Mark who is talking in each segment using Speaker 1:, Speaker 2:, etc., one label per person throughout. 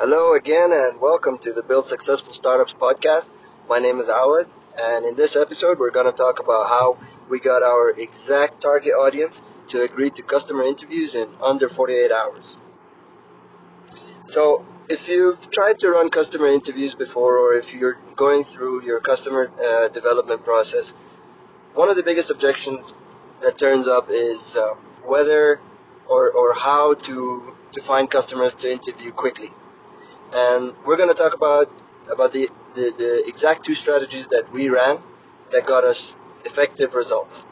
Speaker 1: Hello again, and welcome to the Build Successful Startups podcast. My name is Awad, and in this episode, we're going to talk about how we got our exact target audience to agree to customer interviews in under 48 hours. So, if you've tried to run customer interviews before, or if you're going through your customer uh, development process, one of the biggest objections that turns up is uh, whether or, or how to, to find customers to interview quickly and we're going to talk about about the, the, the exact two strategies that we ran that got us effective results.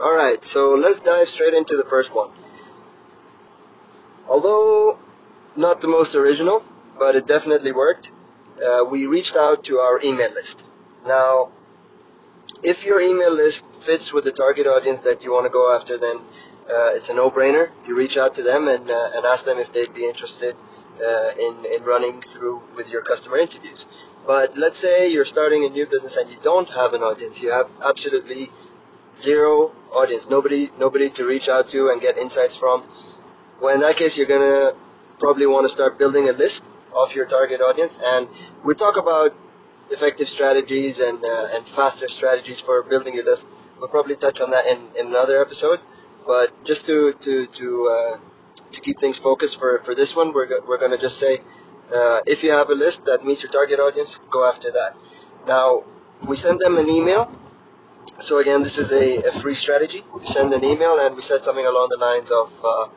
Speaker 1: All right, so let's dive straight into the first one. Although not the most original, but it definitely worked, uh, we reached out to our email list. Now, if your email list fits with the target audience that you want to go after, then uh, it's a no-brainer. You reach out to them and, uh, and ask them if they'd be interested uh, in, in running through with your customer interviews. But let's say you're starting a new business and you don't have an audience. You have absolutely zero audience, nobody, nobody to reach out to and get insights from. Well, in that case, you're gonna probably want to start building a list of your target audience. And we talk about effective strategies and uh, and faster strategies for building your list. We'll probably touch on that in, in another episode. But just to to to uh, to keep things focused for, for this one, we're, go- we're going to just say uh, if you have a list that meets your target audience, go after that. Now, we send them an email. So again, this is a, a free strategy. We send an email and we said something along the lines of, uh,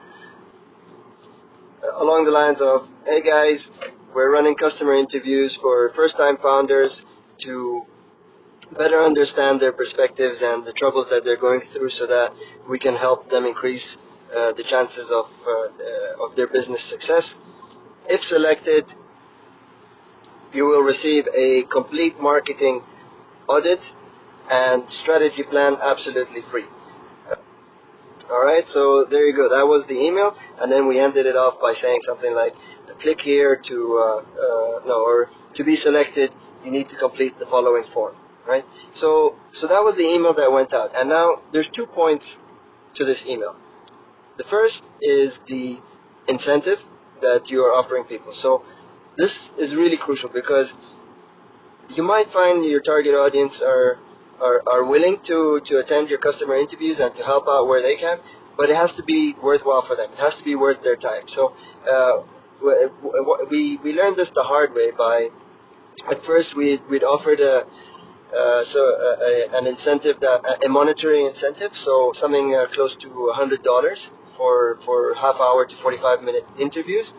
Speaker 1: along the lines of, hey guys, we're running customer interviews for first-time founders to better understand their perspectives and the troubles that they're going through so that we can help them increase uh, the chances of, uh, uh, of their business success. If selected, you will receive a complete marketing audit and strategy plan absolutely free. All right, so there you go. That was the email, and then we ended it off by saying something like, "Click here to uh, uh, no, or to be selected, you need to complete the following form." Right. So, so that was the email that went out, and now there's two points to this email. The first is the incentive that you are offering people. So this is really crucial because you might find your target audience are, are, are willing to, to attend your customer interviews and to help out where they can, but it has to be worthwhile for them. It has to be worth their time. So uh, we, we learned this the hard way by, at first we'd, we'd offered a, uh, so a, an incentive that a monetary incentive, so something uh, close to a hundred dollars for for half hour to 45 minute interviews,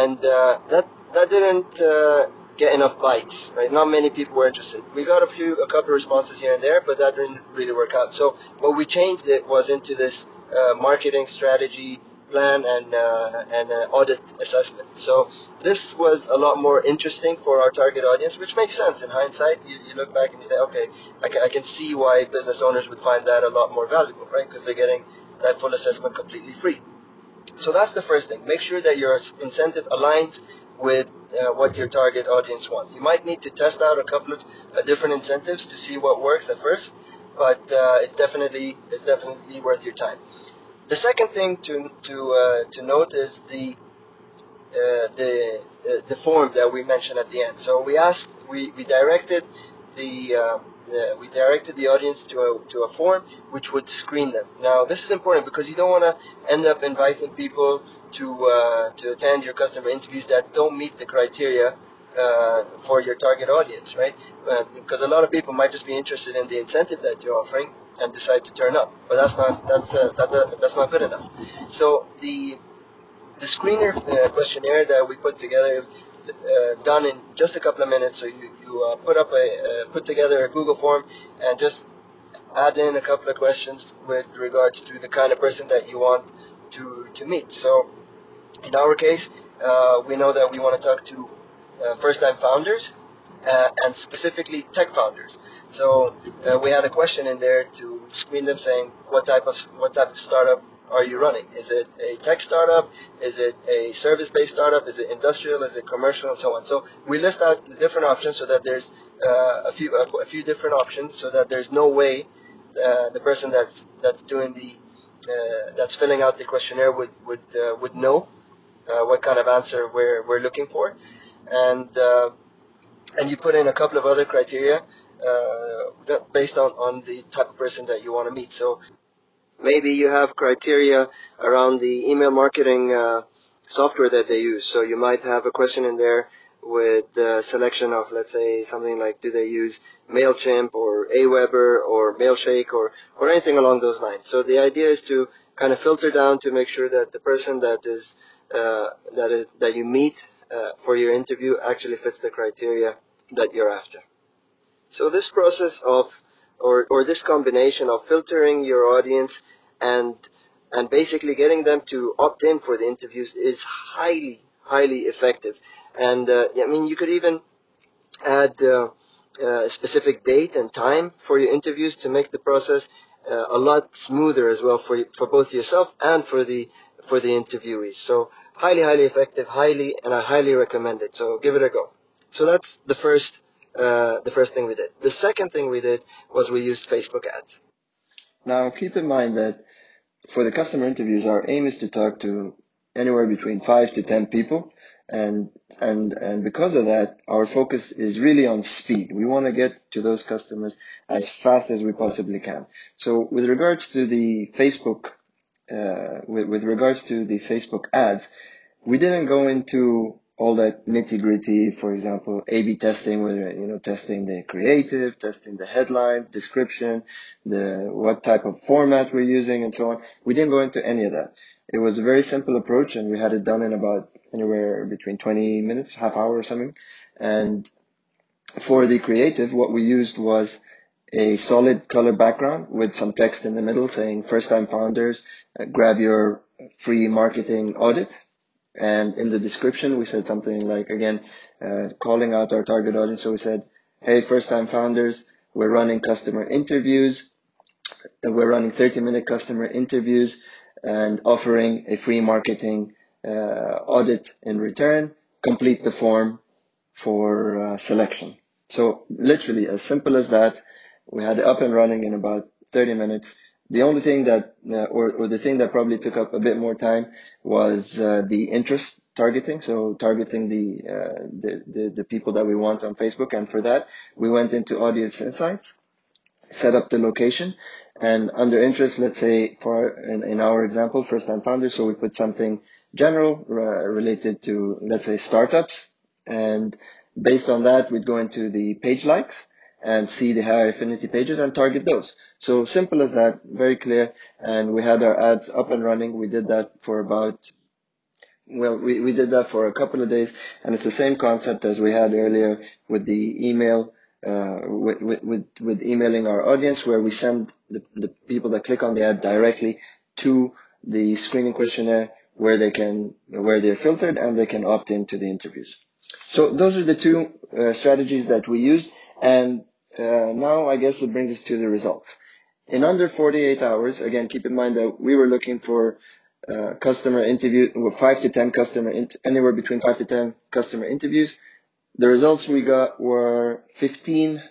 Speaker 1: and uh, that that didn't uh, get enough bites. Right, not many people were interested. We got a few, a couple of responses here and there, but that didn't really work out. So what we changed it was into this uh, marketing strategy plan and uh, and uh, audit assessment. So this was a lot more interesting for our target audience, which makes sense in hindsight. You, you look back and you say, okay, I I can see why business owners would find that a lot more valuable, right? Because they're getting that full assessment completely free. So that's the first thing. Make sure that your incentive aligns with uh, what your target audience wants. You might need to test out a couple of uh, different incentives to see what works at first, but uh, it definitely it's definitely worth your time. The second thing to to uh, to note is the uh, the uh, the form that we mentioned at the end. So we asked, we, we directed the, uh, the, we directed the audience to a to a form which would screen them. Now this is important because you don't want to end up inviting people to uh, to attend your customer interviews that don't meet the criteria uh, for your target audience, right? Because a lot of people might just be interested in the incentive that you're offering and decide to turn up, but that's not that's uh, that, that's not good enough. So the the screener uh, questionnaire that we put together, uh, done in just a couple of minutes. So you, you uh, put up a uh, put together a Google form and just add in a couple of questions with regards to the kind of person that you want to to meet. So in our case, uh, we know that we want to talk to uh, first-time founders and specifically tech founders. So we had a question in there to screen them, saying what type of what type of startup are you running? Is it a tech startup? Is it a service-based startup? Is it industrial? Is it commercial? And so on. So we list out the different options so that there's uh, a few a, a, few different options so that there's no way uh, the person that's that's doing the uh, that's filling out the questionnaire would would uh, would know uh, what kind of answer we're we're looking for, and uh, and you put in a couple of other criteria uh, based on on the type of person that you want to meet. So maybe you have criteria around the email marketing uh, software that they use. So you might have a question in there with the selection of, let's say, something like do they use MailChimp or Aweber or Mailshake or, or anything along those lines. So the idea is to kind of filter down to make sure that the person that is, uh, that is, that you meet uh, for your interview actually fits the criteria that you're after. So this process of, or, this combination of filtering your audience and and basically getting them to opt in for the interviews is highly, highly effective. And uh, I mean, you could even add uh, uh, a specific date and time for your interviews to make the process uh, a lot smoother as well for for both yourself and for the for the interviewees. So highly, highly effective, highly, and I highly recommend it. So give it a go. So that's the first uh, the first thing we did. The second thing we did was we used Facebook ads. Now keep in mind that for the customer interviews, our aim is to talk to anywhere between five to ten people, and and and because of that, our focus is really on speed. We want to get to those customers as fast as we possibly can. So with regards to the Facebook, uh, with, with regards to the Facebook ads, we didn't go into all that nitty gritty, for example, A/B testing, where you know testing the creative, testing the headline, description, the what type of format we're using, and so on. We didn't go into any of that. It was a very simple approach, and we had it done in about anywhere between 20 minutes, half hour or something. And for the creative, what we used was a solid color background with some text in the middle saying first time founders, uh, grab your free marketing audit and in the description, we said something like, again, uh, calling out our target audience. So we said, hey, first time founders, we're running customer interviews. We're running 30 minute customer interviews and offering a free marketing uh, audit in return. Complete the form for uh, selection. So literally as simple as that. We had it up and running in about 30 minutes. The only thing that, uh, or, or the thing that probably took up a bit more time was uh, the interest targeting. So targeting the, uh, the, the, the people that we want on Facebook. And for that, we went into audience insights, set up the location and under interest, let's say for, in, in our example, first time founders. So we put something general uh, related to, let's say startups. And based on that, we'd go into the page likes and see the high affinity pages and target those. So simple as that, very clear. And we had our ads up and running. We did that for about, well, we, we did that for a couple of days and it's the same concept as we had earlier with the email, uh, with, with, with, with emailing our audience where we send the, the people that click on the ad directly to the screening questionnaire where they can, where they're filtered and they can opt into the interviews. So those are the two uh, strategies that we used. And uh, now I guess it brings us to the results. In under 48 hours, again, keep in mind that we were looking for uh, customer interview, five to 10 customer, anywhere between five to 10 customer interviews. The results we got were 15,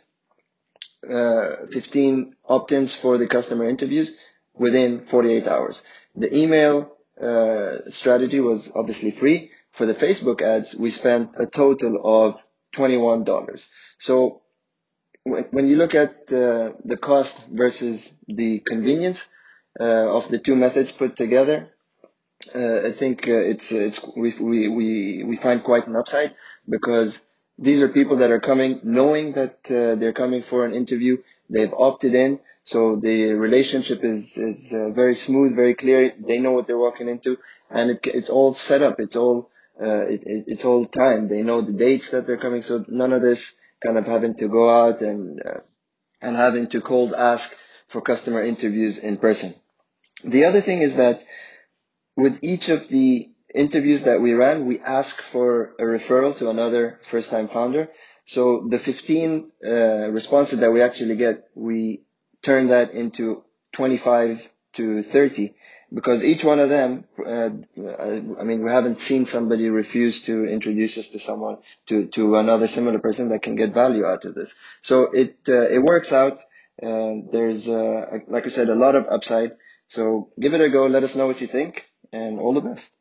Speaker 1: uh, 15 opt-ins for the customer interviews within 48 hours. The email uh, strategy was obviously free. For the Facebook ads, we spent a total of $21. So when you look at uh, the cost versus the convenience uh, of the two methods put together, uh, I think it's it's we we we find quite an upside because these are people that are coming knowing that they're coming for an interview. They've opted in, so the relationship is is very smooth, very clear. They know what they're walking into, and it, it's all set up. It's all it, it's all time. They know the dates that they're coming, so none of this kind of having to go out and uh, and having to cold ask for customer interviews in person. The other thing is that with each of the interviews that we ran, we ask for a referral to another first time founder. So the 15 uh, responses that we actually get, we turn that into 25 to 30 because each one of them, uh, I mean, we haven't seen somebody refuse to introduce us to someone, to, to another similar person that can get value out of this. So it, uh, it works out. Uh, there's, uh, like I said, a lot of upside. So give it a go. Let us know what you think and all the best.